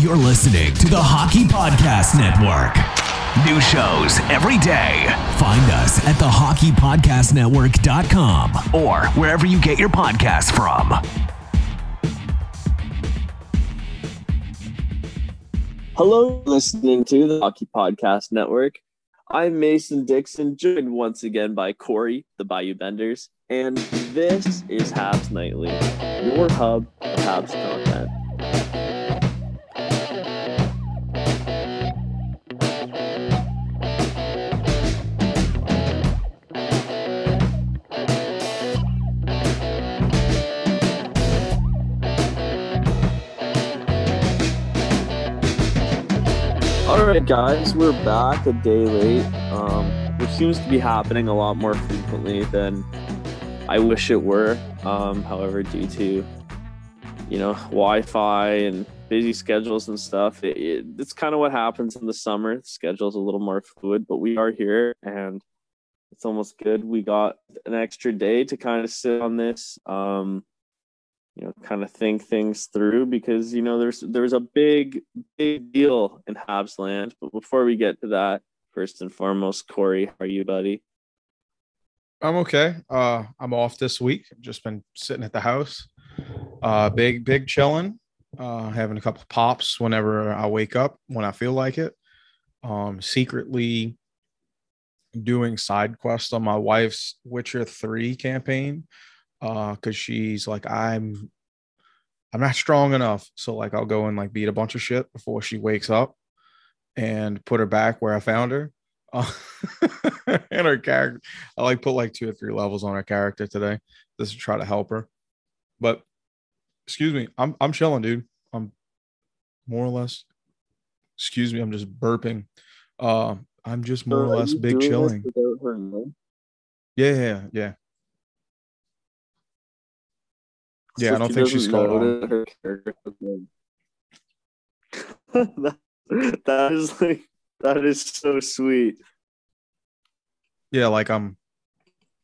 You're listening to the Hockey Podcast Network. New shows every day. Find us at thehockeypodcastnetwork.com or wherever you get your podcasts from. Hello, listening to the Hockey Podcast Network. I'm Mason Dixon, joined once again by Corey, the Bayou Benders, and this is Habs Nightly, your hub of Habs content. Right, guys, we're back a day late, um, which seems to be happening a lot more frequently than I wish it were. Um, however, due to you know Wi-Fi and busy schedules and stuff, it, it, it's kind of what happens in the summer. The schedule's a little more fluid, but we are here, and it's almost good. We got an extra day to kind of sit on this. Um, you know, kind of think things through because you know there's there's a big big deal in Habs land. But before we get to that, first and foremost, Corey, how are you, buddy? I'm okay. Uh, I'm off this week. Just been sitting at the house. Uh, big big chilling. Uh, having a couple pops whenever I wake up when I feel like it. Um, secretly doing side quests on my wife's Witcher 3 campaign uh because she's like i'm i'm not strong enough. So like i'll go and like beat a bunch of shit before she wakes up and put her back where i found her. Uh, and her character i like put like two or three levels on her character today just to try to help her. But excuse me i'm i'm chilling dude. I'm more or less excuse me i'm just burping. Uh i'm just more or less big chilling. yeah yeah yeah Yeah, I don't think she's caught on. Her character that, that is like that is so sweet. Yeah, like um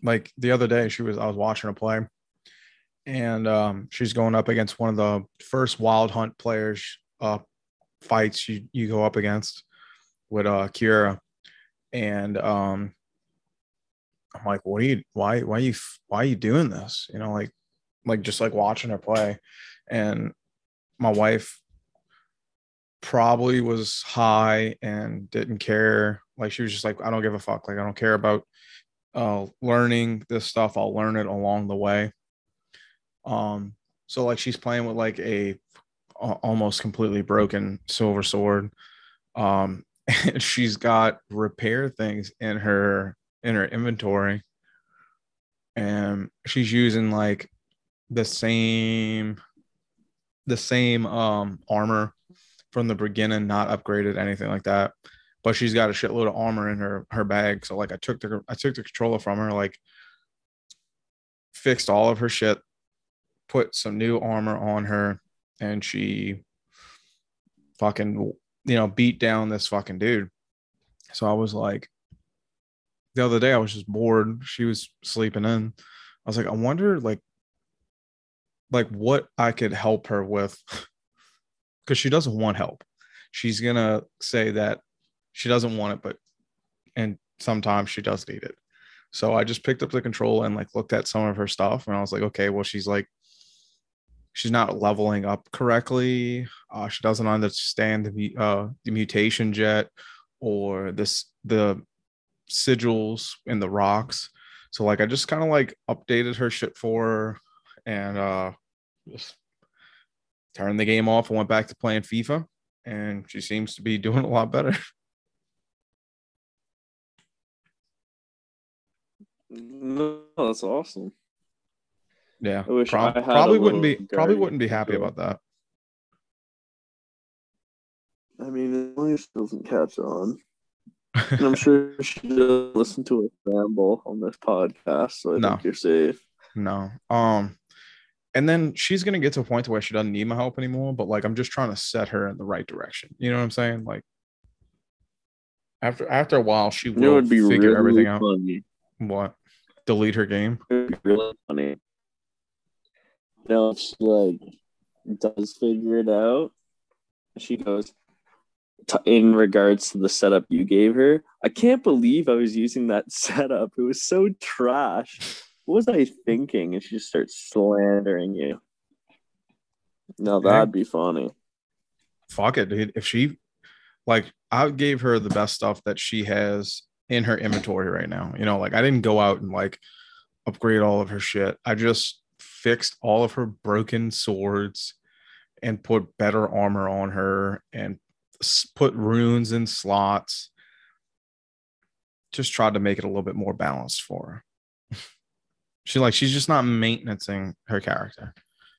like the other day she was I was watching her play and um she's going up against one of the first wild hunt players uh fights you you go up against with uh Kira and um I'm like what are you why why are you why are you doing this you know like like just like watching her play. And my wife probably was high and didn't care. Like she was just like, I don't give a fuck. Like I don't care about uh learning this stuff. I'll learn it along the way. Um, so like she's playing with like a almost completely broken silver sword. Um, and she's got repair things in her in her inventory. And she's using like the same the same um armor from the beginning, not upgraded, anything like that. But she's got a shitload of armor in her her bag. So like I took the I took the controller from her, like fixed all of her shit, put some new armor on her, and she fucking you know beat down this fucking dude. So I was like, the other day I was just bored. She was sleeping in. I was like, I wonder like like what I could help her with because she doesn't want help. She's gonna say that she doesn't want it, but and sometimes she does need it. So I just picked up the control and like looked at some of her stuff and I was like, okay, well, she's like she's not leveling up correctly. Uh, she doesn't understand the uh, the mutation jet or this the sigils in the rocks. So like I just kind of like updated her shit for her and uh just turned the game off and went back to playing FIFA and she seems to be doing a lot better. No, that's awesome. Yeah. I prob- I had probably wouldn't be probably wouldn't be happy about that. I mean, she doesn't catch on. And I'm sure she doesn't listen to a ramble on this podcast, so I No. think you're safe. No. Um, and then she's gonna get to a point where she doesn't need my help anymore. But like, I'm just trying to set her in the right direction. You know what I'm saying? Like, after after a while, she will would be figure really everything out. funny. What? Delete her game? It would be really funny. If she like does figure it out, she goes in regards to the setup you gave her. I can't believe I was using that setup. It was so trash. What was I thinking? And she just starts slandering you. No, that'd be funny. Fuck it, dude. If she, like, I gave her the best stuff that she has in her inventory right now. You know, like I didn't go out and like upgrade all of her shit. I just fixed all of her broken swords and put better armor on her and put runes in slots. Just tried to make it a little bit more balanced for her. She like she's just not maintaining her character,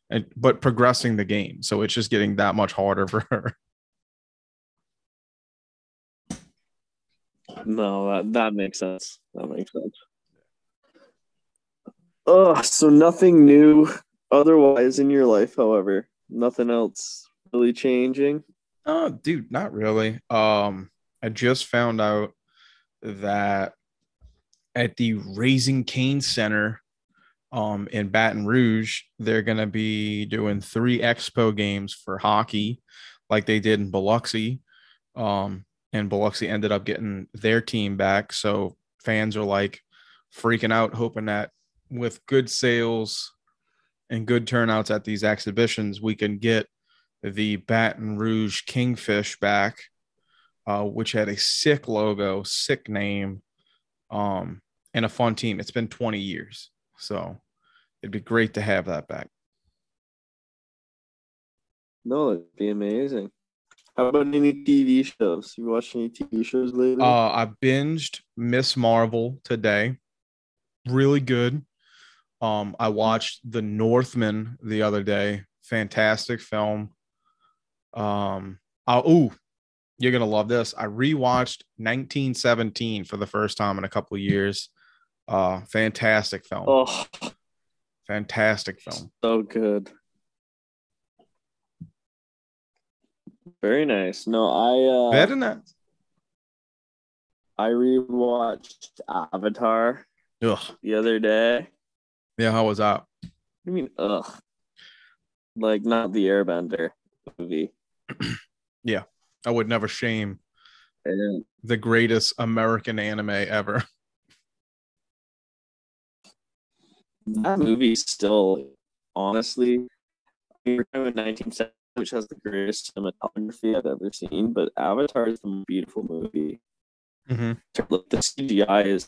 and but progressing the game. So it's just getting that much harder for her. No, that, that makes sense. That makes sense. Oh, so nothing new otherwise in your life, however. Nothing else really changing. Oh, dude, not really. Um, I just found out that at the Raising Cane Center um in Baton Rouge, they're gonna be doing three expo games for hockey, like they did in Biloxi. Um, and Biloxi ended up getting their team back. So fans are like freaking out, hoping that with good sales and good turnouts at these exhibitions, we can get the Baton Rouge Kingfish back, uh, which had a sick logo, sick name, um, and a fun team. It's been 20 years. So it'd be great to have that back. No, that'd be amazing. How about any TV shows? You watched any TV shows lately? Uh, I binged Miss Marvel today. Really good. Um, I watched The Northman the other day. Fantastic film. Um, oh, you're gonna love this. I rewatched 1917 for the first time in a couple of years. Uh, fantastic film. oh, Fantastic film. so good. Very nice. No, I uh Better than that. I rewatched Avatar Ugh. the other day. Yeah, how was that? I mean, ugh. Like not the Airbender movie. Yeah. I would never shame the greatest American anime ever. that movie still honestly we were talking about 1970 which has the greatest cinematography I've ever seen, but Avatar is the most beautiful movie. Mm-hmm. The CGI is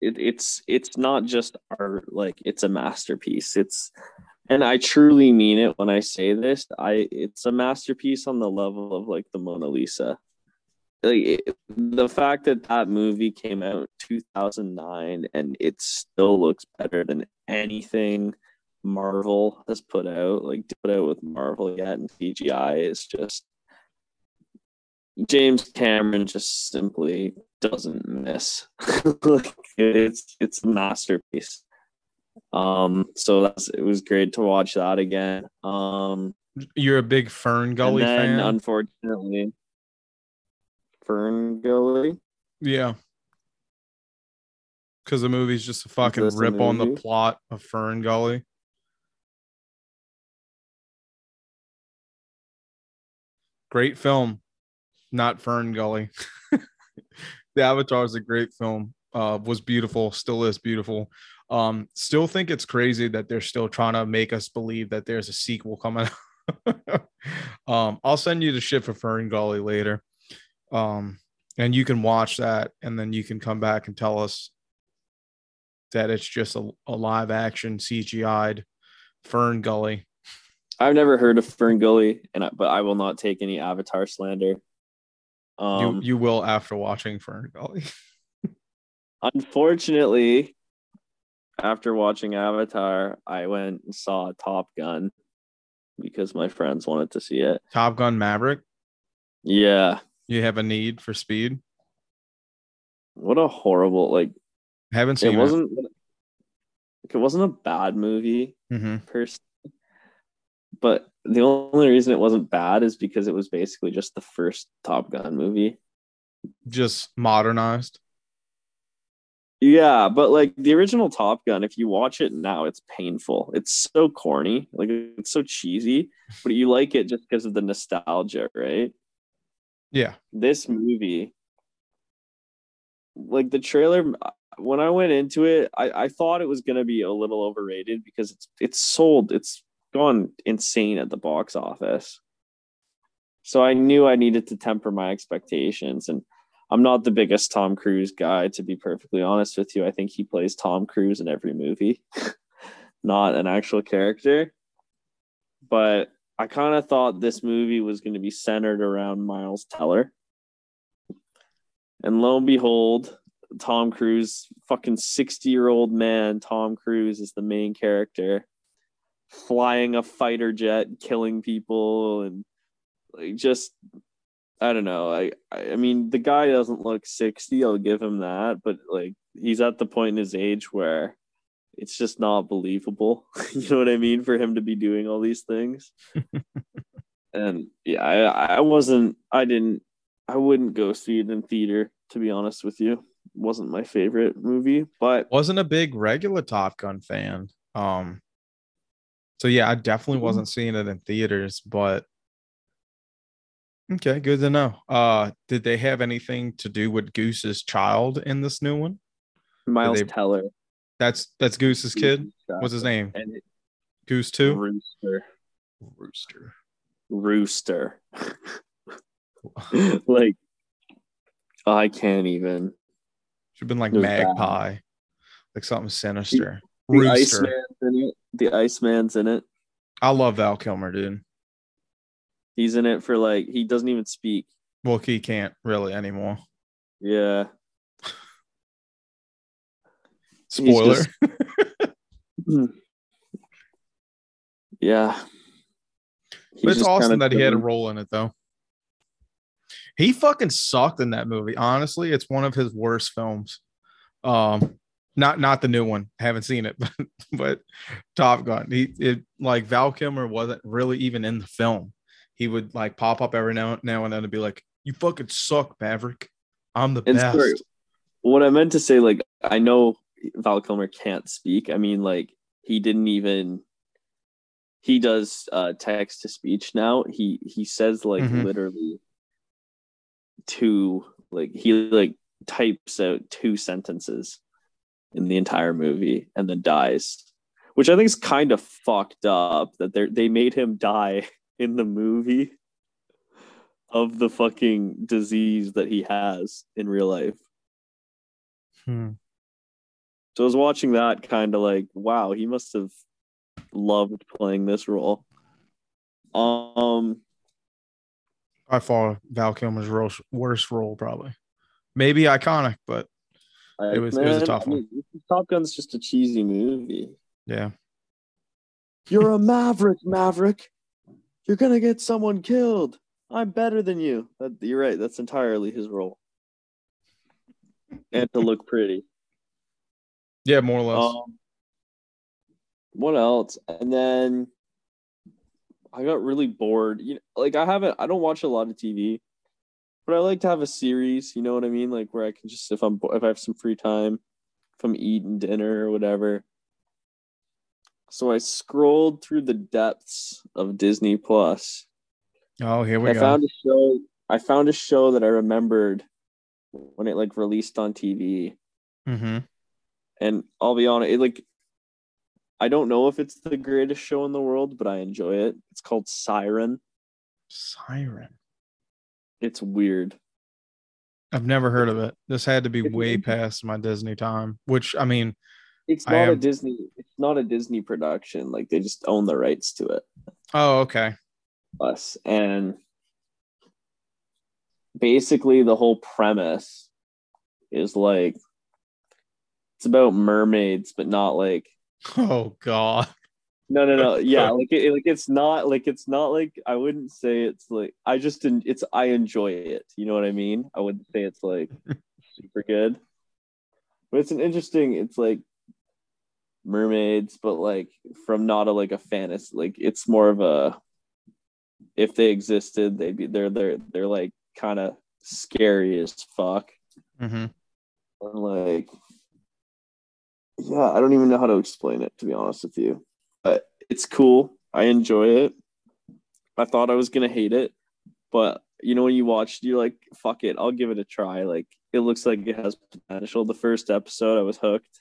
it, it's it's not just art, like it's a masterpiece. It's and I truly mean it when I say this. I it's a masterpiece on the level of like the Mona Lisa. Like it, the fact that that movie came out in 2009 and it still looks better than anything Marvel has put out, like put out with Marvel yet and CGI is just James Cameron just simply doesn't miss. like it's it's a masterpiece. Um, so that's it was great to watch that again. Um, You're a big Fern Gully fan. unfortunately, Fern Gully. Yeah. Because the movie's just a fucking rip on the plot of Fern Gully. Great film, not Fern Gully. the Avatar is a great film. Uh, was beautiful, still is beautiful. Um, still think it's crazy that they're still trying to make us believe that there's a sequel coming. um, I'll send you the shit for Fern Gully later. Um, and you can watch that and then you can come back and tell us that it's just a, a live action CGI'd Fern Gully. I've never heard of Fern Gully, and I, but I will not take any Avatar slander. Um, you you will after watching Fern Gully. unfortunately, after watching Avatar, I went and saw Top Gun because my friends wanted to see it. Top Gun Maverick. Yeah. You have a need for speed. What a horrible like. haven't seen it. Wasn't it wasn't a bad movie mm-hmm. per se, but the only reason it wasn't bad is because it was basically just the first Top Gun movie. Just modernized. Yeah, but like the original Top Gun, if you watch it now, it's painful. It's so corny, like it's so cheesy, but you like it just because of the nostalgia, right? Yeah. This movie, like the trailer, when I went into it, I, I thought it was gonna be a little overrated because it's it's sold, it's gone insane at the box office. So I knew I needed to temper my expectations and I'm not the biggest Tom Cruise guy, to be perfectly honest with you. I think he plays Tom Cruise in every movie, not an actual character. But I kind of thought this movie was going to be centered around Miles Teller. And lo and behold, Tom Cruise, fucking 60 year old man, Tom Cruise is the main character, flying a fighter jet, killing people, and like just I don't know. I I mean, the guy doesn't look 60. I'll give him that, but like he's at the point in his age where it's just not believable. you know what I mean? For him to be doing all these things. and yeah, I I wasn't. I didn't. I wouldn't go see it in theater. To be honest with you, it wasn't my favorite movie, but wasn't a big regular Top Gun fan. Um. So yeah, I definitely mm-hmm. wasn't seeing it in theaters, but Okay, good to know. Uh, did they have anything to do with Goose's child in this new one? Miles they... Teller. That's that's Goose's kid. What's his name? It... Goose two. Rooster. Rooster. Rooster. like, I can't even. Should have been like Magpie, bad. like something sinister. The, the Iceman's in it. The Iceman's in it. I love Val Kilmer, dude. He's in it for like he doesn't even speak. Well, he can't really anymore. Yeah. Spoiler. Just... yeah. He's but it's awesome that he had a role in it though. He fucking sucked in that movie. Honestly, it's one of his worst films. Um, not not the new one. I haven't seen it, but but Top Gun. He it like Val Kilmer wasn't really even in the film he would like pop up every now, now and then and be like, "You fucking suck, Maverick. I'm the and best." Sorry, what I meant to say, like, I know Val Kilmer can't speak. I mean, like, he didn't even. He does uh, text to speech now. He he says like mm-hmm. literally two like he like types out two sentences in the entire movie and then dies which i think is kind of fucked up that they they made him die in the movie of the fucking disease that he has in real life. Hmm. So I was watching that kind of like, wow, he must have loved playing this role. Um, by far Val Kilmer's worst role, probably. Maybe iconic, but it was man, it was a tough I mean, one. Top Gun's just a cheesy movie. Yeah. You're a maverick, Maverick. You're gonna get someone killed. I'm better than you. That, you're right. That's entirely his role. and to look pretty. Yeah, more or less. Um, what else? And then I got really bored. You know, like I haven't. I don't watch a lot of TV, but I like to have a series. You know what I mean? Like where I can just if I'm if I have some free time, if I'm eating dinner or whatever, so I scrolled through the depths of Disney Plus. Oh, here we I go. I found a show. I found a show that I remembered when it like released on TV. Mm-hmm. And I'll be honest, it, like I don't know if it's the greatest show in the world, but I enjoy it. It's called Siren. Siren. It's weird. I've never heard of it. This had to be way past my Disney time, which I mean, It's not a Disney. It's not a Disney production. Like they just own the rights to it. oh, okay. Us and basically the whole premise is like it's about mermaids, but not like Oh God. no no no yeah like it, like it's not like it's not like I wouldn't say it's like I just en- it's I enjoy it. You know what I mean? I wouldn't say it's like super good, but it's an interesting. It's like mermaids, but like from not a like a fantasy. Like it's more of a if they existed, they'd be they're they're they're like kind of scary as fuck. Mm-hmm. And like, yeah, I don't even know how to explain it to be honest with you, but it's cool. I enjoy it. I thought I was gonna hate it, but you know when you watch, you're like, "Fuck it, I'll give it a try." Like, it looks like it has potential. The first episode, I was hooked.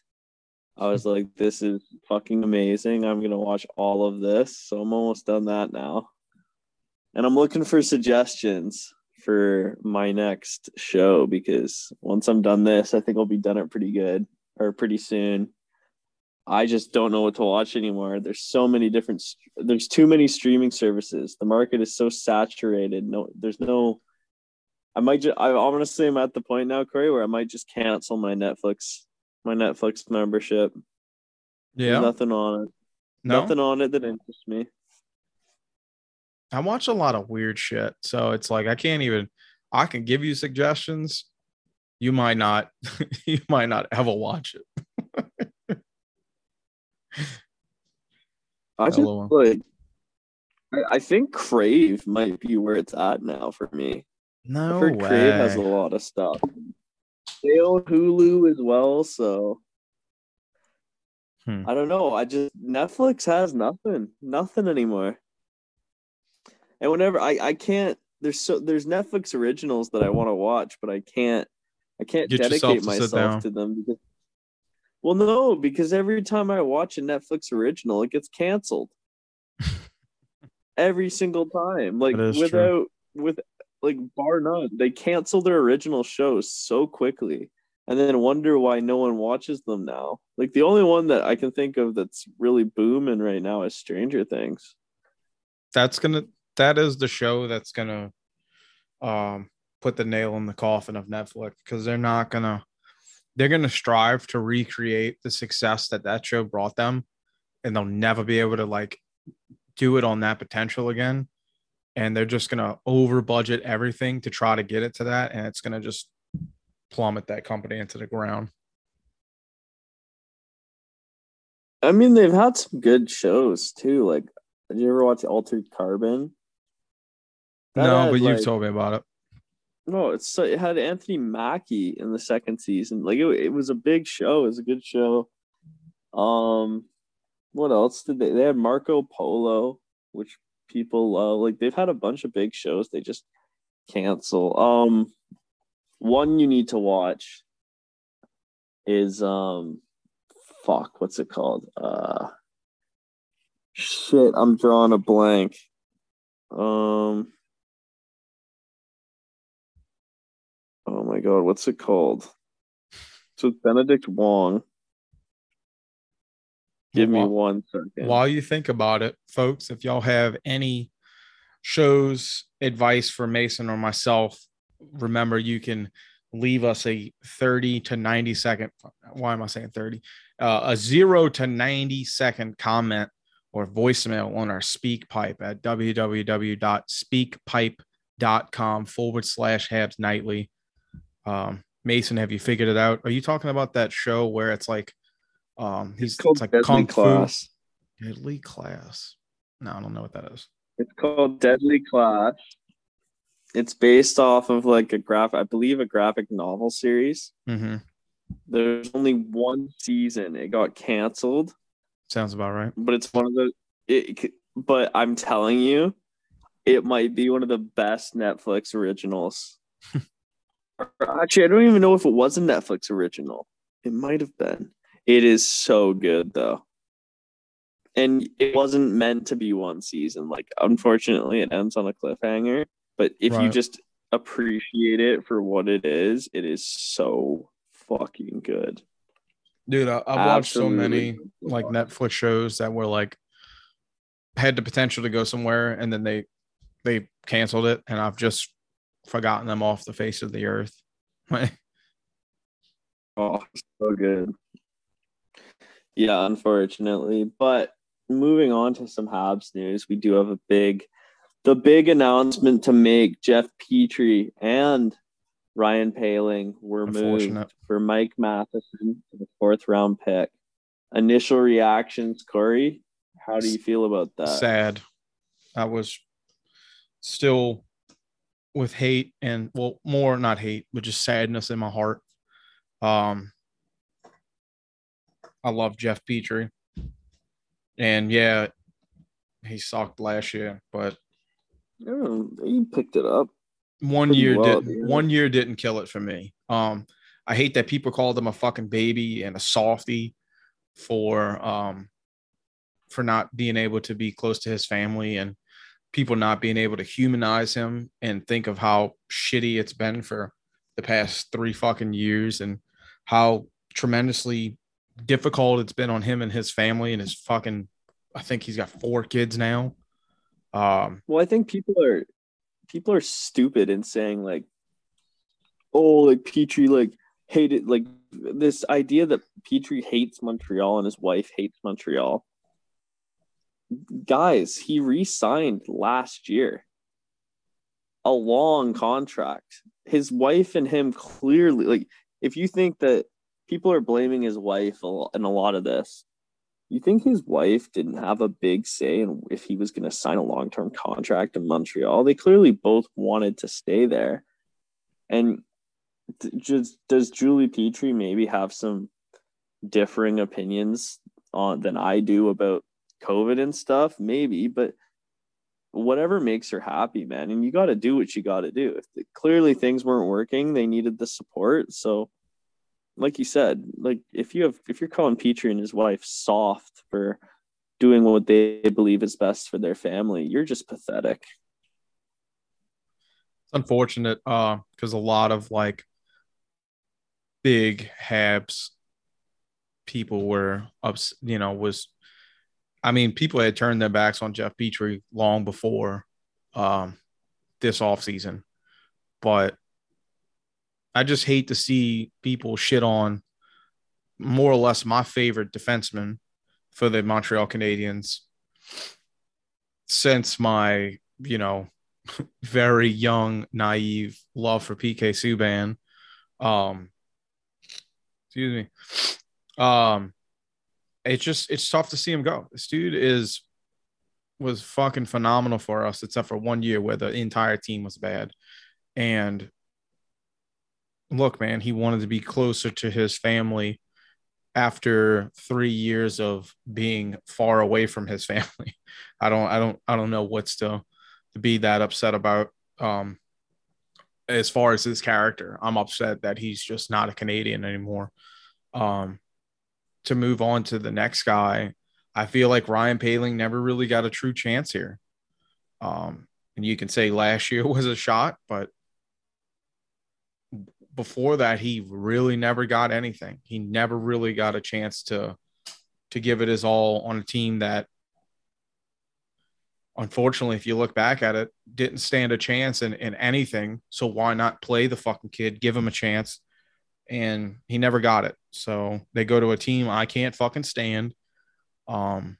I was like, "This is fucking amazing. I'm gonna watch all of this." So I'm almost done that now, and I'm looking for suggestions for my next show because once I'm done this, I think I'll be done it pretty good or pretty soon. I just don't know what to watch anymore. There's so many different there's too many streaming services. The market is so saturated. No there's no I might just I honestly am at the point now, Corey, where I might just cancel my Netflix my Netflix membership. Yeah. There's nothing on it. no. Nothing on it that interests me. I watch a lot of weird shit. So it's like I can't even I can give you suggestions. You might not you might not ever watch it. I just LOL. like I, think Crave might be where it's at now for me. No I've Crave has a lot of stuff. They own Hulu as well, so Hmm. I don't know. I just Netflix has nothing, nothing anymore. And whenever I I can't, there's so there's Netflix originals that I want to watch, but I can't I can't Get dedicate to myself to them because. Well, no, because every time I watch a Netflix original, it gets canceled. every single time, like is true. without with like bar none, they cancel their original shows so quickly, and then wonder why no one watches them now. Like the only one that I can think of that's really booming right now is Stranger Things. That's gonna that is the show that's gonna um put the nail in the coffin of Netflix because they're not gonna they're gonna strive to recreate the success that that show brought them, and they'll never be able to like do it on that potential again. And they're just gonna over budget everything to try to get it to that, and it's gonna just plummet that company into the ground. I mean, they've had some good shows too. Like, did you ever watch Altered Carbon? That no, had, but you've like- told me about it. No, it's it had Anthony Mackie in the second season. Like it, it was a big show. It was a good show. Um, what else did they? They had Marco Polo, which people love. Like they've had a bunch of big shows. They just cancel. Um, one you need to watch is um, fuck, what's it called? Uh, shit, I'm drawing a blank. Um. Oh my god, what's it called? So Benedict Wong. Give me one second. While you think about it, folks, if y'all have any shows, advice for Mason or myself, remember you can leave us a 30 to 90 second. Why am I saying 30? Uh, a zero to 90 second comment or voicemail on our speak pipe at www.speakpipe.com forward slash Habs nightly. Um, Mason, have you figured it out? Are you talking about that show where it's like, um, he's it's called it's like Deadly kung Class. fu deadly class. No, I don't know what that is. It's called Deadly Class. It's based off of like a graph, I believe, a graphic novel series. Mm-hmm. There's only one season. It got canceled, Sounds about right. but it's one of the. It, but I'm telling you, it might be one of the best Netflix originals. Actually, I don't even know if it was a Netflix original. It might have been. It is so good though. And it wasn't meant to be one season. Like unfortunately it ends on a cliffhanger. But if you just appreciate it for what it is, it is so fucking good. Dude, I, I've watched so many like Netflix shows that were like had the potential to go somewhere and then they they canceled it and I've just forgotten them off the face of the earth. Oh, so good. Yeah, unfortunately. But moving on to some Habs news, we do have a big, the big announcement to make. Jeff Petry and Ryan Poehling were moved for Mike Matheson to the fourth round pick. Initial reactions, Corey. How do you feel about that? Sad. I was still with hate and well more not hate, but just sadness in my heart. Um I love Jeff Petry. And yeah, he sucked last year, but Oh, you picked it up. one year well didn't end. one year didn't kill it for me. Um, I hate that people called him a fucking baby and a softy for um for not being able to be close to his family and people not being able to humanize him and think of how shitty it's been for the past three fucking years and how tremendously difficult it's been on him and his family and his fucking I think he's got four kids now. Um Well, I think people are people are stupid in saying like, oh, like Petry like hated like this idea that Petry hates Montreal and his wife hates Montreal. Guys, he re-signed last year. A long contract. His wife and him clearly like if you think that people are blaming his wife in a lot of this, you think his wife didn't have a big say in if he was going to sign a long term contract in Montreal? They clearly both wanted to stay there. And just does Julie Petry maybe have some differing opinions on than I do about COVID and stuff? Maybe, but whatever makes her happy, man. And you got to do what you got to do. If clearly things weren't working, they needed the support. So like you said, like if you have if you're calling Petry and his wife soft for doing what they believe is best for their family, you're just pathetic. It's unfortunate uh because a lot of like big Habs people were ups, you know, was I mean, people had turned their backs on Jeff Petry long before um this offseason. But I just hate to see people shit on more or less my favorite defenseman for the Montreal Canadiens since my, you know, very young, naive love for PK Subban. Um, excuse me. Um, it's just it's tough to see him go. This dude is was fucking phenomenal for us, except for one year where the entire team was bad. And look, man, he wanted to be closer to his family after three years of being far away from his family. I don't, I don't, I don't know what's to to be that upset about. Um, as far as his character, I'm upset that he's just not a Canadian anymore. Um, to move on to the next guy, I feel like Ryan Poehling never really got a true chance here. Um, and you can say last year was a shot, but before that, he really never got anything. He never really got a chance to to give it his all on a team that unfortunately, if you look back at it, didn't stand a chance in, in anything. So why not play the fucking kid, give him a chance? And he never got it. So they go to a team I can't fucking stand. Um,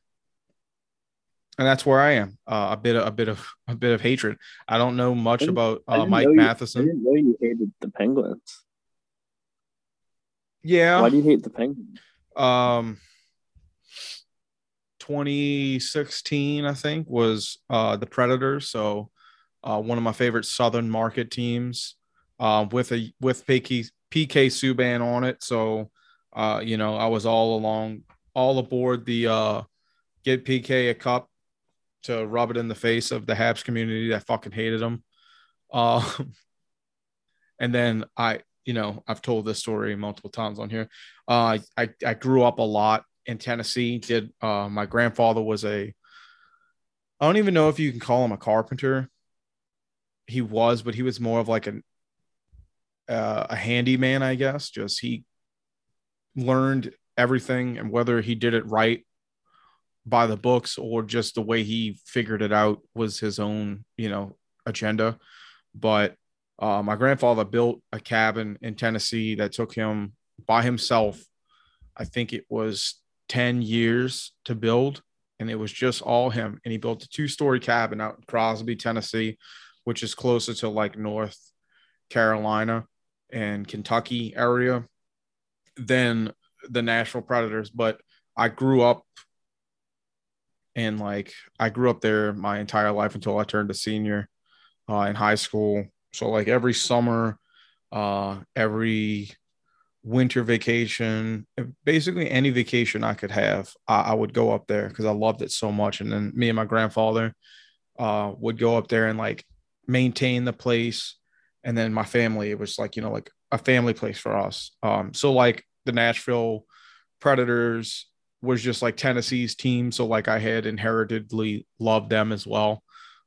and that's where I am. Uh, a bit, of, a bit of, a bit of hatred. I don't know much about uh, Mike you- I didn't know you hated the Penguins. Yeah. Why do you hate the Penguins? um 2016 i think was uh the predators so uh one of my favorite southern market teams uh, with a with pk pk subban on it so uh you know i was all along all aboard the uh get pk a cup to rub it in the face of the habs community that fucking hated him uh and then i you know, I've told this story multiple times on here. Uh, I I grew up a lot in Tennessee. Did uh, my grandfather was a I don't even know if you can call him a carpenter. He was, but he was more of like an uh, a handyman, I guess. Just he learned everything, and whether he did it right by the books or just the way he figured it out was his own, you know, agenda. But uh, my grandfather built a cabin in Tennessee that took him by himself. I think it was 10 years to build, and it was just all him. And he built a two story cabin out in Crosby, Tennessee, which is closer to like North Carolina and Kentucky area than the Nashville Predators. But I grew up and like I grew up there my entire life until I turned a senior uh, in high school. So like every summer, uh, every winter vacation, basically any vacation I could have, I, I would go up there because I loved it so much. And then me and my grandfather uh, would go up there and like maintain the place. And then my family, it was like, you know, like a family place for us. Um, so like the Nashville Predators was just like Tennessee's team. So like I had inheritedly loved them as well,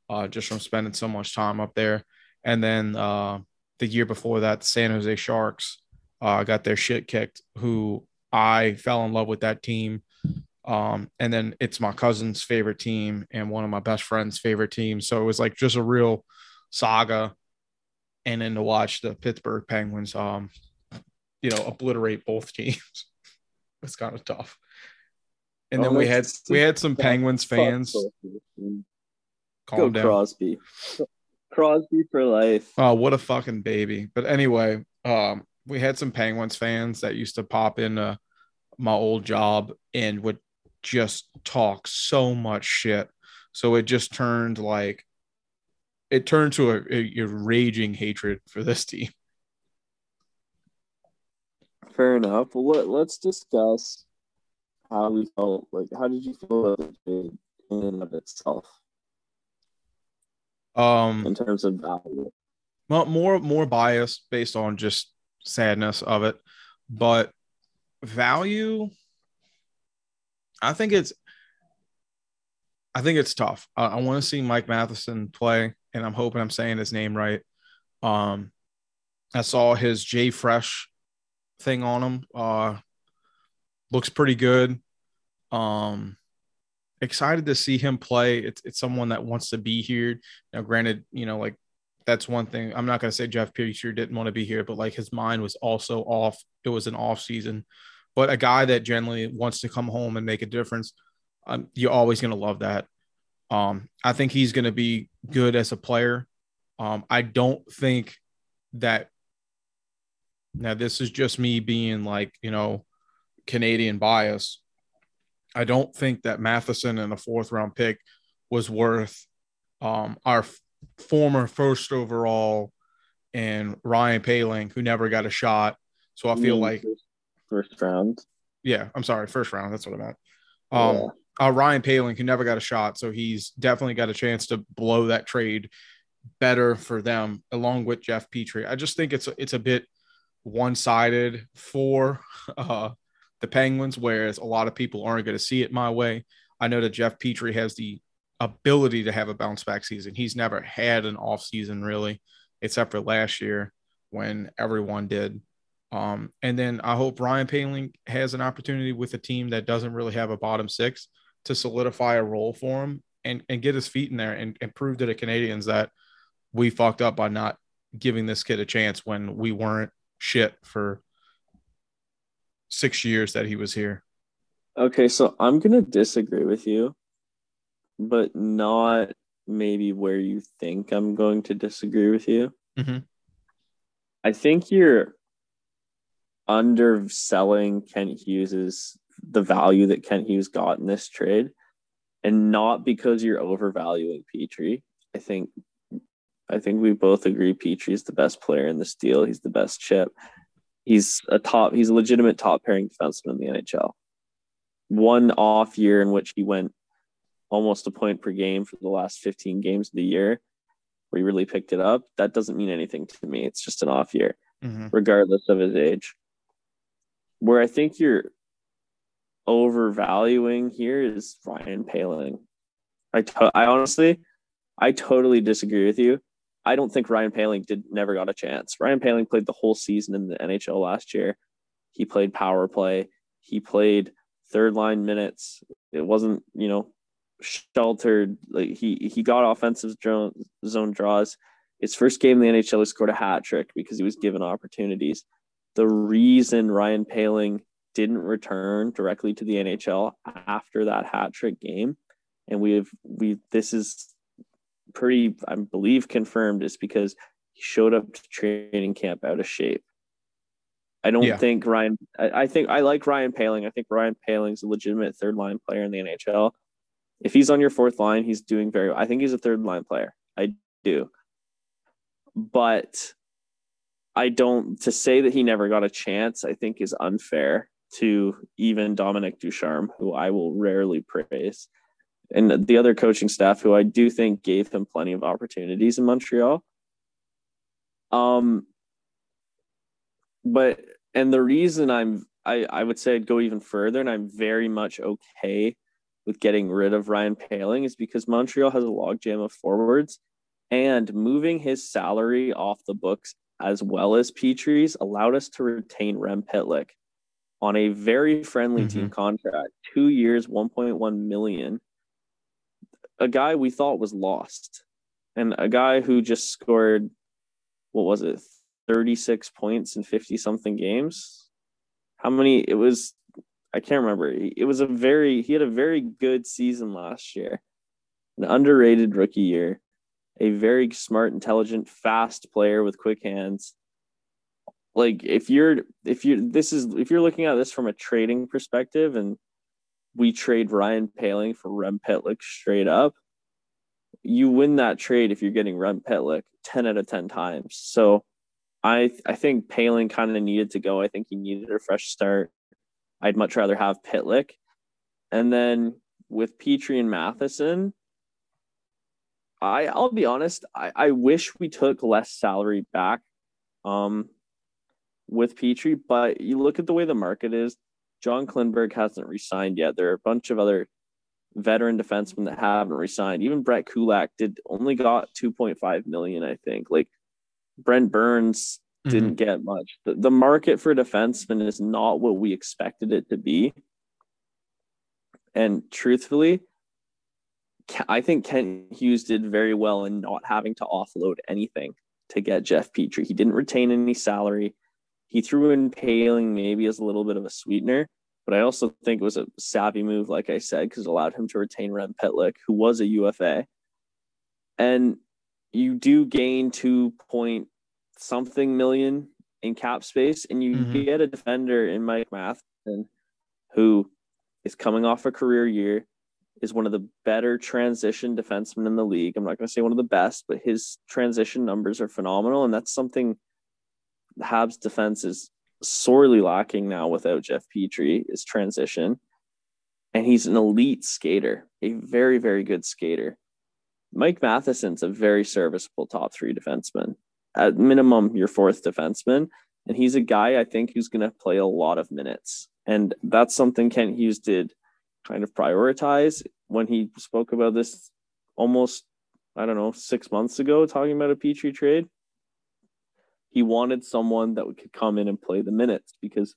uh, just from spending so much time up there. And then uh, the year before that, San Jose Sharks uh, got their shit kicked, who I fell in love with that team. Um, and then it's my cousin's favorite team and one of my best friend's favorite teams. So it was like just a real saga. And then to watch the Pittsburgh Penguins, um, you know, obliterate both teams. it's kind of tough. And then oh, we had we had some Penguins fans. Calm Go down. Crosby. Crosby for life. Oh, what a fucking baby. But anyway, um, we had some Penguins fans that used to pop in my old job and would just talk so much shit. So it just turned like it turned to a, a, a raging hatred for this team. Fair enough. Well, let, let's discuss how we felt. Like, how did you feel about the trade in and of itself? Um, in terms of value, well, more more bias based on just sadness of it, but value. I think it's. I think it's tough. I, I want to see Mike Matheson play, and I'm hoping I'm saying his name right. Um, I saw his J Fresh thing on him. Uh, looks pretty good. Um, excited to see him play. It's it's someone that wants to be here. Now, granted, you know, like that's one thing. I'm not gonna say Jeff Petry didn't want to be here, but like his mind was also off. It was an off season, but a guy that generally wants to come home and make a difference, um, you're always gonna love that. Um, I think he's gonna be good as a player. Um, I don't think that. Now, this is just me being like, you know, Canadian bias. I don't think that Matheson in a fourth round pick was worth um, our f- former first overall and Ryan Poehling, who never got a shot. So I feel like first round. Yeah, I'm sorry, first round. That's what I meant. Um, yeah. Uh, Ryan Poehling, who never got a shot, so he's definitely got a chance to blow that trade better for them, along with Jeff Petry. I just think it's it's a bit one sided for uh, the Penguins, whereas a lot of people aren't going to see it my way. I know that Jeff Petry has the ability to have a bounce back season. He's never had an off season really, except for last year when everyone did. Um, and then I hope Ryan Poehling has an opportunity with a team that doesn't really have a bottom six to solidify a role for him and, and get his feet in there and, and prove to the Canadians that we fucked up by not giving this kid a chance when we weren't shit for six years that he was here. Okay, so I'm gonna disagree with you, but not maybe where you think I'm going to disagree with you. Mm-hmm. I think you're underselling Kent Hughes's the value that Kent Hughes got in this trade, and not because you're overvaluing Petry. I think I think we both agree Petry is the best player in this deal. He's the best chip he's a top he's a legitimate top pairing defenseman in the NHL. One off year in which he went almost a point per game for the last 15 games of the year where he really picked it up, that doesn't mean anything to me. It's just an off year. Mhm. regardless of his age. Where I think you're overvaluing here is Ryan Poehling. I to- I honestly, I totally disagree with you. I don't think Ryan Poehling did never got a chance. Ryan Poehling played the whole season in the NHL last year. He played power play. He played third line minutes. It wasn't, you know, sheltered. Like he he got offensive zone zone draws. His first game in the NHL, he scored a hat trick because he was given opportunities. The reason Ryan Poehling didn't return directly to the NHL after that hat trick game, and we have we this is pretty I believe confirmed is because he showed up to training camp out of shape. I don't Yeah. think Ryan. I, I think I like Ryan Poehling. I think Ryan Poehling's a legitimate third line player in the NHL. If he's on your fourth line, he's doing very. well. I think he's a third line player. I do, but I don't. To say that he never got a chance, I think is unfair to even Dominic Ducharme, who I will rarely praise, and the other coaching staff, who I do think gave him plenty of opportunities in Montreal. Um, but and the reason I'm I I would say I'd go even further, and I'm very much okay with getting rid of Ryan Poehling is because Montreal has a logjam of forwards, and moving his salary off the books as well as Petry's allowed us to retain Rem Pitlick on a very friendly team mm-hmm. contract, two years, 1.1 million. A guy we thought was lost, and a guy who just scored, what was it, 36 points in 50 something games. How many? It was, I can't remember. It was a very, he had a very good season last year, an underrated rookie year, a very smart, intelligent, fast player with quick hands. Like if you're, if you're, this is, if you're looking at this from a trading perspective and we trade Ryan Poehling for Rem Pitlick straight up, you win that trade if you're getting Rem Pitlick 10 out of 10 times. So, I I think Poehling kind of needed to go. I think he needed a fresh start. I'd much rather have Pitlick. And then with Petry and Matheson, I I'll be honest, I, I wish we took less salary back um with Petry, but you look at the way the market is, John Klingberg hasn't resigned yet. There are a bunch of other veteran defensemen that haven't resigned. Even Brett Kulak did only got 2.5 million, I think. Like Brent Burns mm-hmm. didn't get much. The, the market for defensemen is not what we expected it to be. And truthfully, I think Kent Hughes did very well in not having to offload anything to get Jeff Petry. He didn't retain any salary. He threw in Poehling maybe as a little bit of a sweetener, but I also think it was a savvy move, like I said, because it allowed him to retain Rem Pitlick, who was a UFA. And you do gain two point something million in cap space, and you Mhm. get a defender in Mike Matheson who is coming off a career year, is one of the better transition defensemen in the league. I'm not going to say one of the best, but his transition numbers are phenomenal, and that's something Habs defense is sorely lacking now without Jeff Petry is transition. And he's an elite skater, a very, very good skater. Mike Matheson's a very serviceable top three defenseman. At minimum, your fourth defenseman. And he's a guy I think who's going to play a lot of minutes. And that's something Kent Hughes did kind of prioritize when he spoke about this almost, I don't know, six months ago, talking about a Petry trade. He wanted someone that could come in and play the minutes because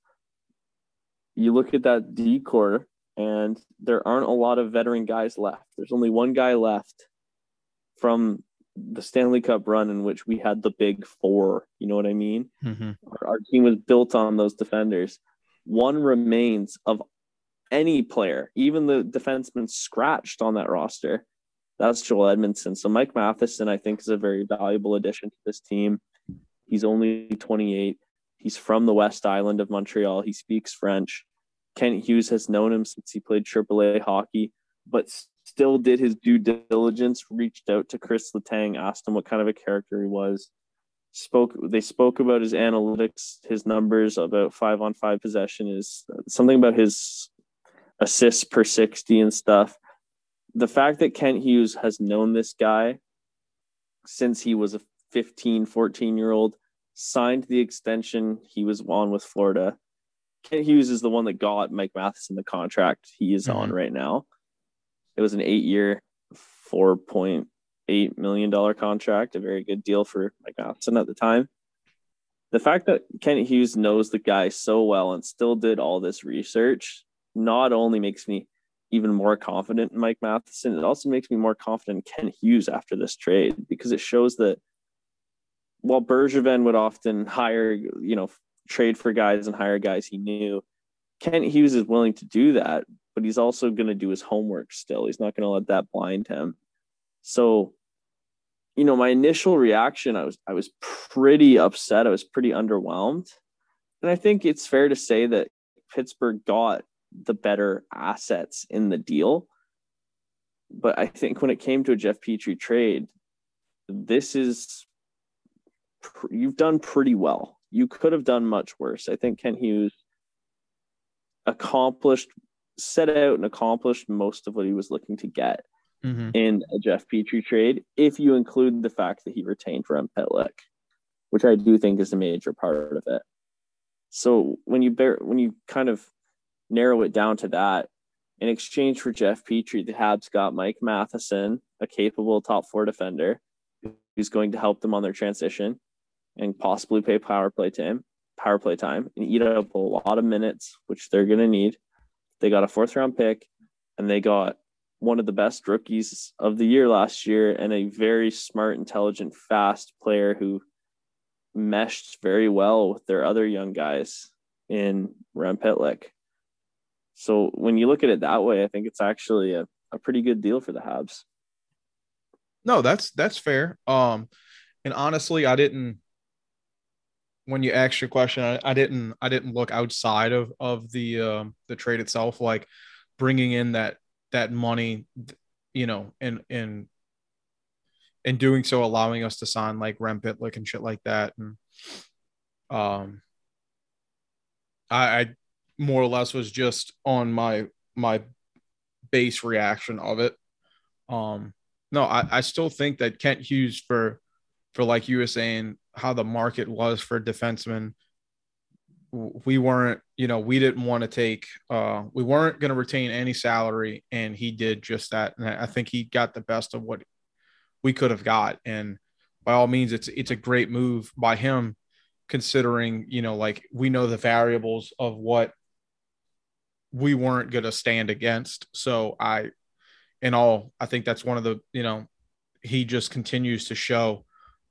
you look at that D core and there aren't a lot of veteran guys left. There's only one guy left from the Stanley Cup run in which we had the big four. You know what I mean? Mhm. Our, our team was built on those defenders. One remains of any player, even the defenseman scratched on that roster. That's Joel Edmondson. So Mike Matheson, I think, is a very valuable addition to this team. He's only 28. He's from the West Island of Montreal. He speaks French. Kent Hughes has known him since he played AAA hockey, but still did his due diligence, reached out to Chris Letang, asked him what kind of a character he was. Spoke they spoke about his analytics, his numbers about five on five possession is something about his assists per 60 and stuff. The fact that Kent Hughes has known this guy since he was a 15, 14 year old signed the extension he was on with Florida. Kent Hughes is the one that got Mike Matheson the contract he is mm-hmm. on right now. It was an eight year, $4.8 million contract, a very good deal for Mike Matheson at the time. The fact that Kent Hughes knows the guy so well and still did all this research not only makes me even more confident in Mike Matheson, it also makes me more confident in Kent Hughes after this trade because it shows that while Bergevin would often hire, you know, trade for guys and hire guys he knew, Kent Hughes is willing to do that, but he's also going to do his homework still. He's not going to let that blind him. So, you know, my initial reaction, I was I was pretty upset. I was pretty underwhelmed. And I think it's fair to say that Pittsburgh got the better assets in the deal. But I think when it came to a Jeff Petry trade, this is you've done pretty well. You could have done much worse. I think Kent Hughes accomplished, set out and accomplished most of what he was looking to get mm-hmm. in a Jeff Petry trade, if you include the fact that he retained Rem Pitlick, which I do think is a major part of it. So when you bear when you kind of narrow it down to that, in exchange for Jeff Petry, the Habs got Mike Matheson, a capable top four defender, who's going to help them on their transition and possibly pay power play time, power play time, and eat up a lot of minutes, which they're going to need. They got a fourth round pick, and they got one of the best rookies of the year last year, and a very smart, intelligent, fast player who meshed very well with their other young guys in Rem Pitlick. So when you look at it that way, I think it's actually a, a pretty good deal for the Habs. No, that's that's fair. Um, and honestly, I didn't. When you asked your question, I, I didn't. I didn't look outside of of the um, the trade itself, like bringing in that that money, you know, and and and doing so, allowing us to sign like Rem Pitlick and shit like that, and um, I, I more or less was just on my my base reaction of it. Um, no, I, I still think that Kent Hughes for for like you were saying how the market was for defensemen. We weren't, you know, we didn't want to take, uh, we weren't going to retain any salary, and he did just that. And I think he got the best of what we could have got. And by all means, it's it's a great move by him, considering you know, like we know the variables of what we weren't going to stand against. So I, in all, I think that's one of the, you know, he just continues to show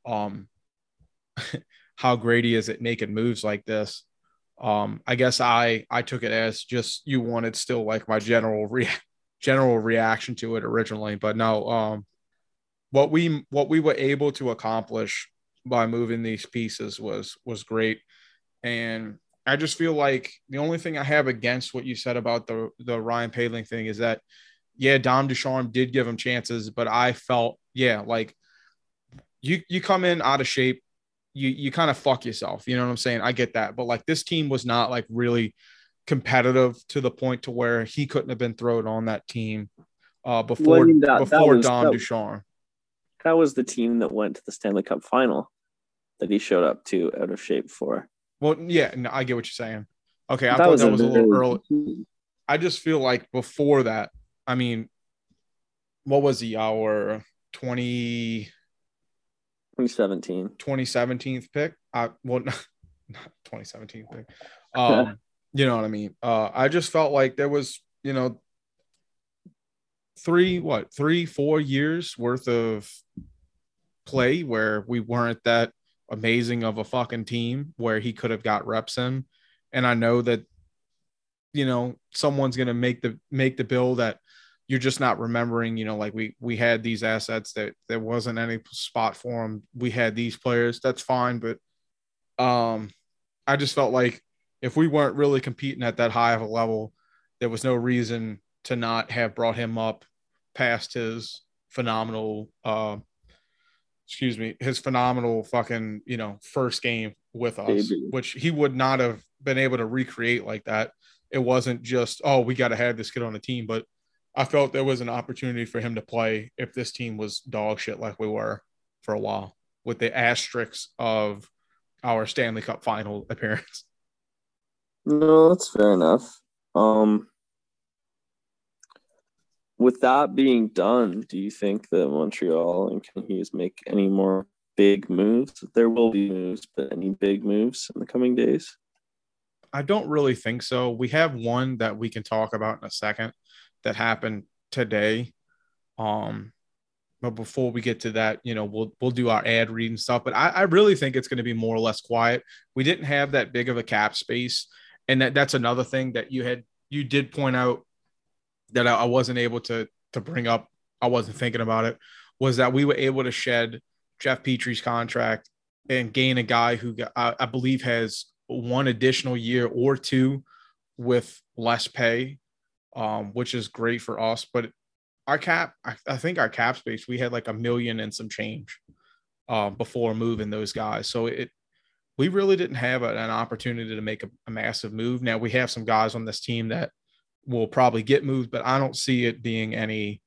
um, how great he is at making moves like this. Um, I guess I, I took it as just, you wanted still like my general re general reaction to it originally, but no, um, what we, what we were able to accomplish by moving these pieces was, was great. And I just feel like the only thing I have against what you said about the the Ryan Poehling thing is that yeah, Dom Ducharme did give him chances, but I felt yeah, like you you come in out of shape, you you kind of fuck yourself. You know what I'm saying? I get that, but like this team was not like really competitive to the point to where he couldn't have been thrown on that team uh, before well, I mean, that, before that was, Dom that, Ducharme. That was the team that went to the Stanley Cup final that he showed up to out of shape for. Well, yeah, no, I get what you're saying. Okay, I that thought was that was a little early. I just feel like before that, I mean, what was the our 20 2017 2017 pick? I well not, not 2017 pick. Um, you know what I mean? Uh I just felt like there was, you know, three what, 3 4 years worth of play where we weren't that amazing of a fucking team where he could have got reps in. And I know that, you know, someone's gonna make the make the bill that you're just not remembering, you know, like we we had these assets that there wasn't any spot for them. We had these players, that's fine, but um I just felt like if we weren't really competing at that high of a level, there was no reason to not have brought him up past his phenomenal uh excuse me, his phenomenal fucking, you know, first game with us, Baby. which he would not have been able to recreate like that. It wasn't just, oh, we got to have this kid on the team, but I felt there was an opportunity for him to play if this team was dog shit like we were for a while with the asterisks of our Stanley Cup final appearance. No, that's fair enough. Um, with that being done, do you think that Montreal and Kent Hughes make any more big moves? There will be moves, but any big moves in the coming days? I don't really think so. We have one that we can talk about in a second that happened today. Um, but before we get to that, you know, we'll we'll do our ad read and stuff. But I, I really think it's going to be more or less quiet. We didn't have that big of a cap space, and that that's another thing that you had you did point out that I, I wasn't able to to bring up. I wasn't thinking about it. Was that we were able to shed Jeff Petry's contract and gain a guy who I, I believe has one additional year or two with less pay, um, which is great for us. But our cap, I, I, think our cap space, we had like a million and some change uh, before moving those guys. So it, we really didn't have a, an opportunity to make a, a, massive move. Now we have some guys on this team that will probably get moved, but I don't see it being any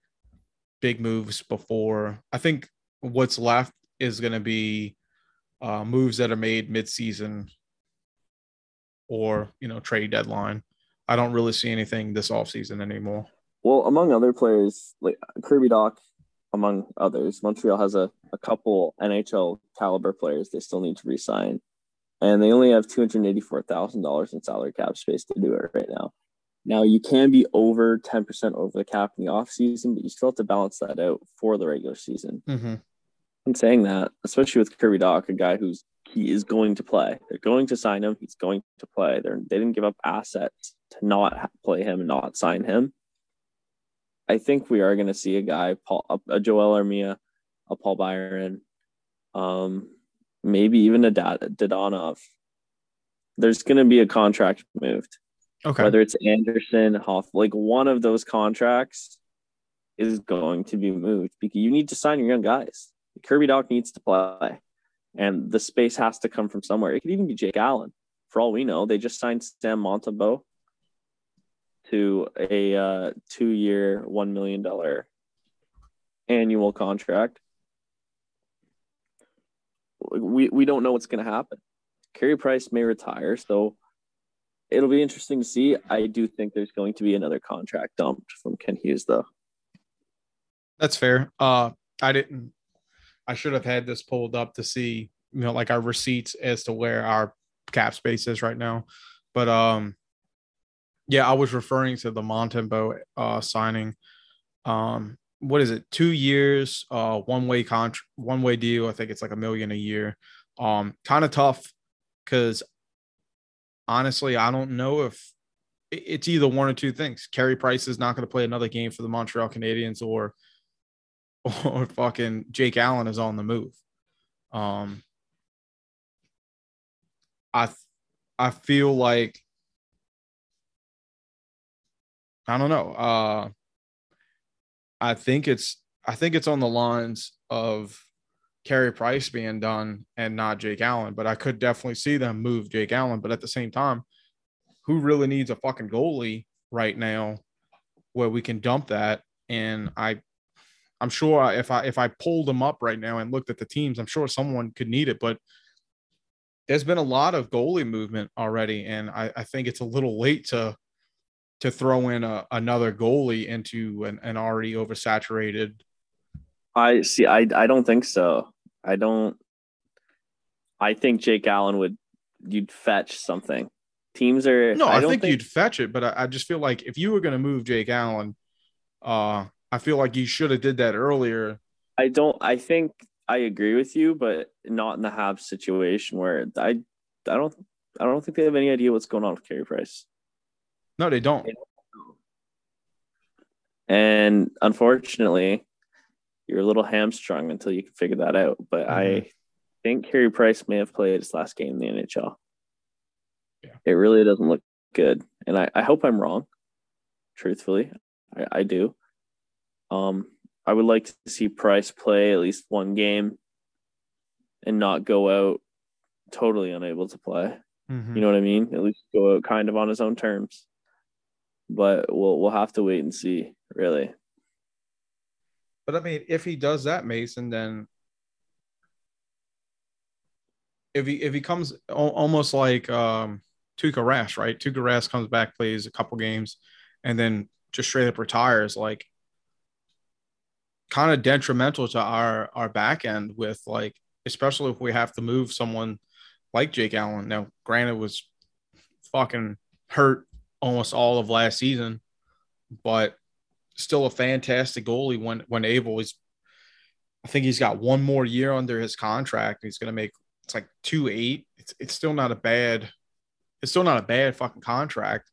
big moves before. I think what's left is going to be uh, moves that are made mid-season or you know trade deadline. I don't really see anything this offseason anymore. Well, among other players, like Kirby Dach, among others, Montreal has a, a couple NHL caliber players they still need to resign. And they only have $284,000 in salary cap space to do it right now. Now, you can be over 10% over the cap in the offseason, but you still have to balance that out for the regular season. Mm-hmm. I'm saying that, especially with Kirby Dach, a guy who's he is going to play. They're going to sign him. He's going to play. They're, they didn't give up assets to not play him and not sign him. I think we are going to see a guy, Paul, a, Joel Armia, a Paul Byron, um, maybe even a Dadonov. There's going to be a contract moved. Okay. Whether it's Anderson, Hoff, like one of those contracts is going to be moved because you need to sign your young guys. Kirby Dach needs to play, and the space has to come from somewhere. It could even be Jake Allen. For all we know, they just signed Sam Montembeault to a uh, two year, $1 million annual contract. We, we don't know what's going to happen. Carey Price may retire, so it'll be interesting to see. I do think there's going to be another contract dumped from Kent Hughes, though. That's fair. Uh, I didn't. I should have had this pulled up to see, you know, like our receipts as to where our cap space is right now. But um, yeah, I was referring to the Montembeault uh, signing. Um, what is it? Two years, uh, one way contract, one way deal. I think it's like a million a year. Um, kind of tough because honestly, I don't know if it's either one or two things. Carey Price is not going to play another game for the Montreal Canadiens, or or fucking Jake Allen is on the move. Um, I I feel like I don't know. Uh, I think it's I think it's on the lines of Carey Price being done and not Jake Allen, but I could definitely see them move Jake Allen. But at the same time, who really needs a fucking goalie right now where we can dump that? And I I'm sure if I if I pulled them up right now and looked at the teams, I'm sure someone could need it, but there's been a lot of goalie movement already, and I, I think it's a little late to to throw in a, another goalie into an, an already oversaturated. I see. I I don't think so. I don't. I think Jake Allen would. You'd fetch something. Teams are. No, I, I think, think, you'd fetch it, but I, I just feel like if you were going to move Jake Allen, uh, I feel like you should have did that earlier. I don't. I think I agree with you, but not in the Habs situation where I. I don't. I don't think they have any idea what's going on with Carey Price. No, they don't. And unfortunately, you're a little hamstrung until you can figure that out. But mm-hmm. I think Carey Price may have played his last game in the NHL. Yeah. It really doesn't look good. And I, I hope I'm wrong, truthfully. I, I do. Um, I would like to see Price play at least one game and not go out totally unable to play. Mm-hmm. You know what I mean? At least go out kind of on his own terms but we'll we'll have to wait and see, really. But I mean, if he does that, Mason, then if he if he comes almost like um Tuukka Rask, right? Tuukka Rask comes back, plays a couple games, and then just straight up retires. Like kind of detrimental to our our back end with like especially if we have to move someone like Jake Allen. Now, granted, was fucking hurt almost all of last season, but still a fantastic goalie when when able. He's I think he's got one more year under his contract. He's gonna make it's like two eight. It's it's still not a bad it's still not a bad fucking contract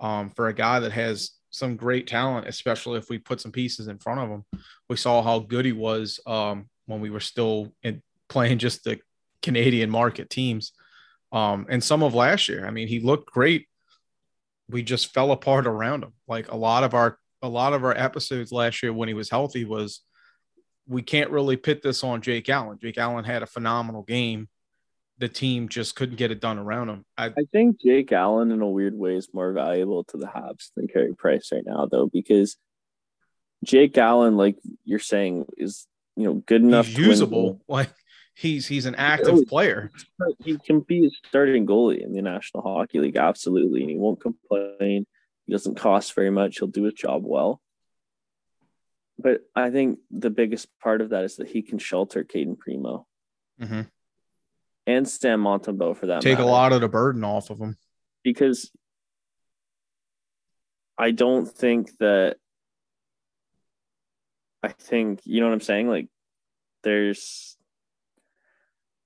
um, for a guy that has some great talent, especially if we put some pieces in front of him. We saw how good he was um, when we were still in, playing just the Canadian market teams. Um, and some of last year, I mean, he looked great. We just fell apart around him. Like a lot of our a lot of our episodes last year when he was healthy was we can't really pit this on Jake Allen. Jake Allen had a phenomenal game. The team just couldn't get it done around him. I, I think Jake Allen, in a weird way, is more valuable to the Habs than Carey Price right now, though, because Jake Allen, like you're saying, is you know good enough, usable. Like he's he's an active player. He can be a starting goalie in the National Hockey League, absolutely, and he won't complain. He doesn't cost very much. He'll do his job well. But I think the biggest part of that is that he can shelter Cayden Primeau mm-hmm. and Stan Montembeault for that. Take matter. a lot of the burden off of him because I don't think that. I think you know what I'm saying. Like, there's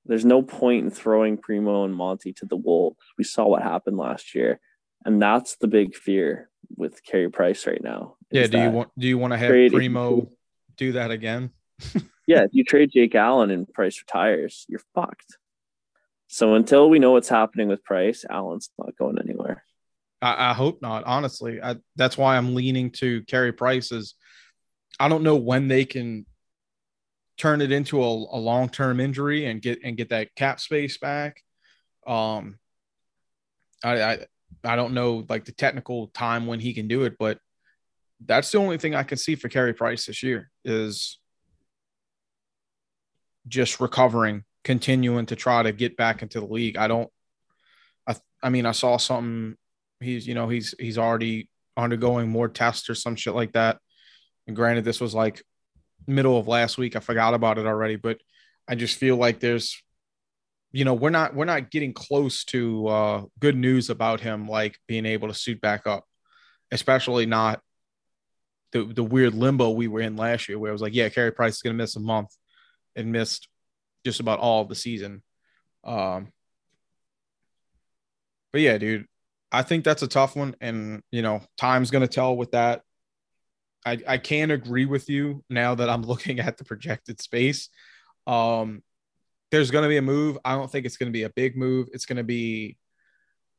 there's no point in throwing Primeau and Monty to the wolves. We saw what happened last year, and that's the big fear with Carey Price right now. Yeah, do you want do you want to have Primeau do that again? yeah, if you trade Jake Allen and Price retires, you're fucked. So until we know what's happening with Price, Allen's not going anywhere. I, I hope not. Honestly, I, that's why I'm leaning to Carey Price. Is I don't know when they can turn it into a, a long term injury and get and get that cap space back. Um, I, I I don't know like the technical time when he can do it, but that's the only thing I can see for Carey Price this year is just recovering, continuing to try to get back into the league. I don't. I I mean I saw something. He's you know he's he's already undergoing more tests or some shit like that. And granted, this was like middle of last week. I forgot about it already, but I just feel like there's, you know, we're not we're not getting close to uh, good news about him like being able to suit back up, especially not the the weird limbo we were in last year, where it was like, yeah, Carey Price is going to miss a month, and missed just about all of the season. Um, but yeah, dude, I think that's a tough one, and you know, time's going to tell with that. I, I can agree with you now that I'm looking at the projected space. Um, there's going to be a move. I don't think it's going to be a big move. It's going to be,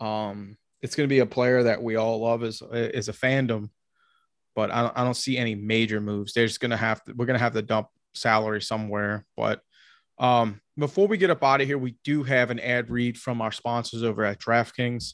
um, it's going to be a player that we all love as as a fandom, but I don't, I don't see any major moves. They're just going to have to. We're going to have to dump salary somewhere. But um, before we get up out of here, we do have an ad read from our sponsors over at DraftKings.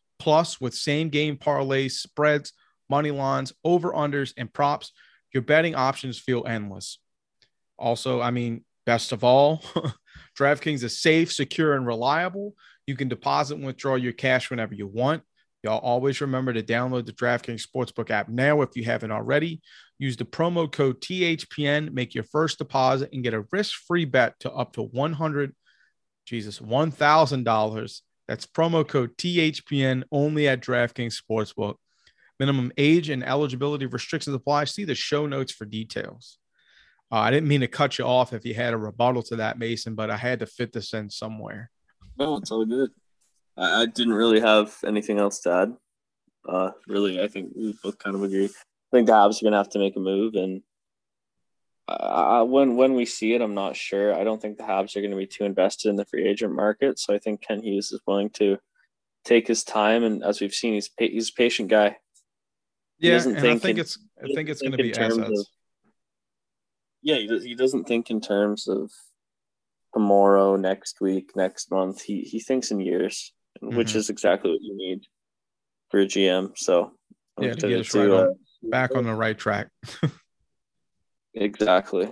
Plus, with same game parlays, spreads, money lines, over unders, and props, your betting options feel endless. Also, I mean, best of all, DraftKings is safe, secure, and reliable. You can deposit and withdraw your cash whenever you want. Y'all always remember to download the DraftKings Sportsbook app now if you haven't already. Use the promo code THPN, make your first deposit, and get a risk-free bet to up to 100 Jesus, $1,000 that's promo code THPN only at DraftKings Sportsbook. Minimum age and eligibility restrictions apply. See the show notes for details. Uh, I didn't mean to cut you off if you had a rebuttal to that, Mason, but I had to fit this in somewhere. No, it's all good. I, I didn't really have anything else to add. Uh, really, I think we both kind of agree. I think the Habs are going to have to make a move, and uh, when when we see it, I'm not sure. I don't think the Habs are going to be too invested in the free agent market, so I think Kent Hughes is willing to take his time, and as we've seen, he's he's a patient guy. Yeah, and I think in, it's I think it's going to be assets. Of, yeah, he, he doesn't think in terms of tomorrow, next week, next month. He he thinks in years, mm-hmm. which is exactly what you need for a GM. So I'm yeah, to get us right on, uh, back on the right track. exactly.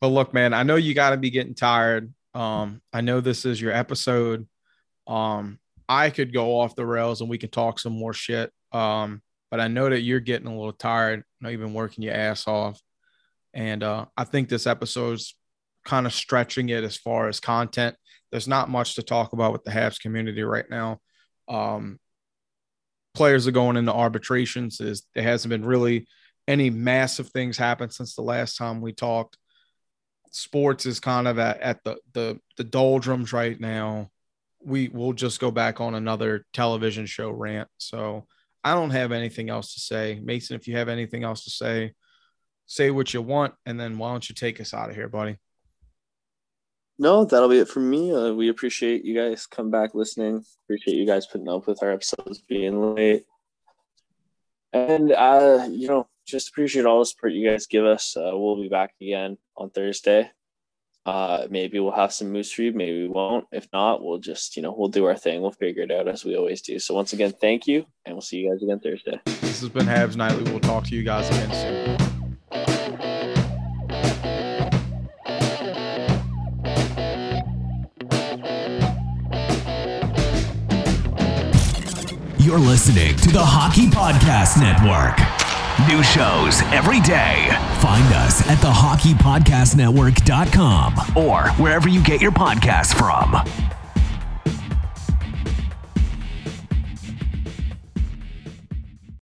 But look, man, I know you got to be getting tired. Um, I know this is your episode. Um, I could go off the rails and we could talk some more shit. Um, but I know that you're getting a little tired. I know you've been working your ass off. And uh, I think this episode's kind of stretching it as far as content. There's not much to talk about with the Habs community right now. Um, players are going into arbitrations. Is there hasn't been really any massive things happen since the last time we talked. Sports is kind of at, at the the the doldrums right now. We will just go back on another television show rant. So I don't have anything else to say. Mason, if you have anything else to say, say what you want, and then why don't you take us out of here, buddy? No, that'll be it for me. Uh, we appreciate you guys come back listening. Appreciate you guys putting up with our episodes being late, and uh, you know, just appreciate all the support you guys give us. Uh, we'll be back again on Thursday. Uh, maybe we'll have some moose for you. Maybe we won't. If not, we'll just you know we'll do our thing. We'll figure it out as we always do. So once again, thank you, and we'll see you guys again Thursday. This has been Habs Nightly. We'll talk to you guys again soon. You're listening to the Hockey Podcast Network. New shows every day. Find us at thehockeypodcastnetwork.com or wherever you get your podcasts from.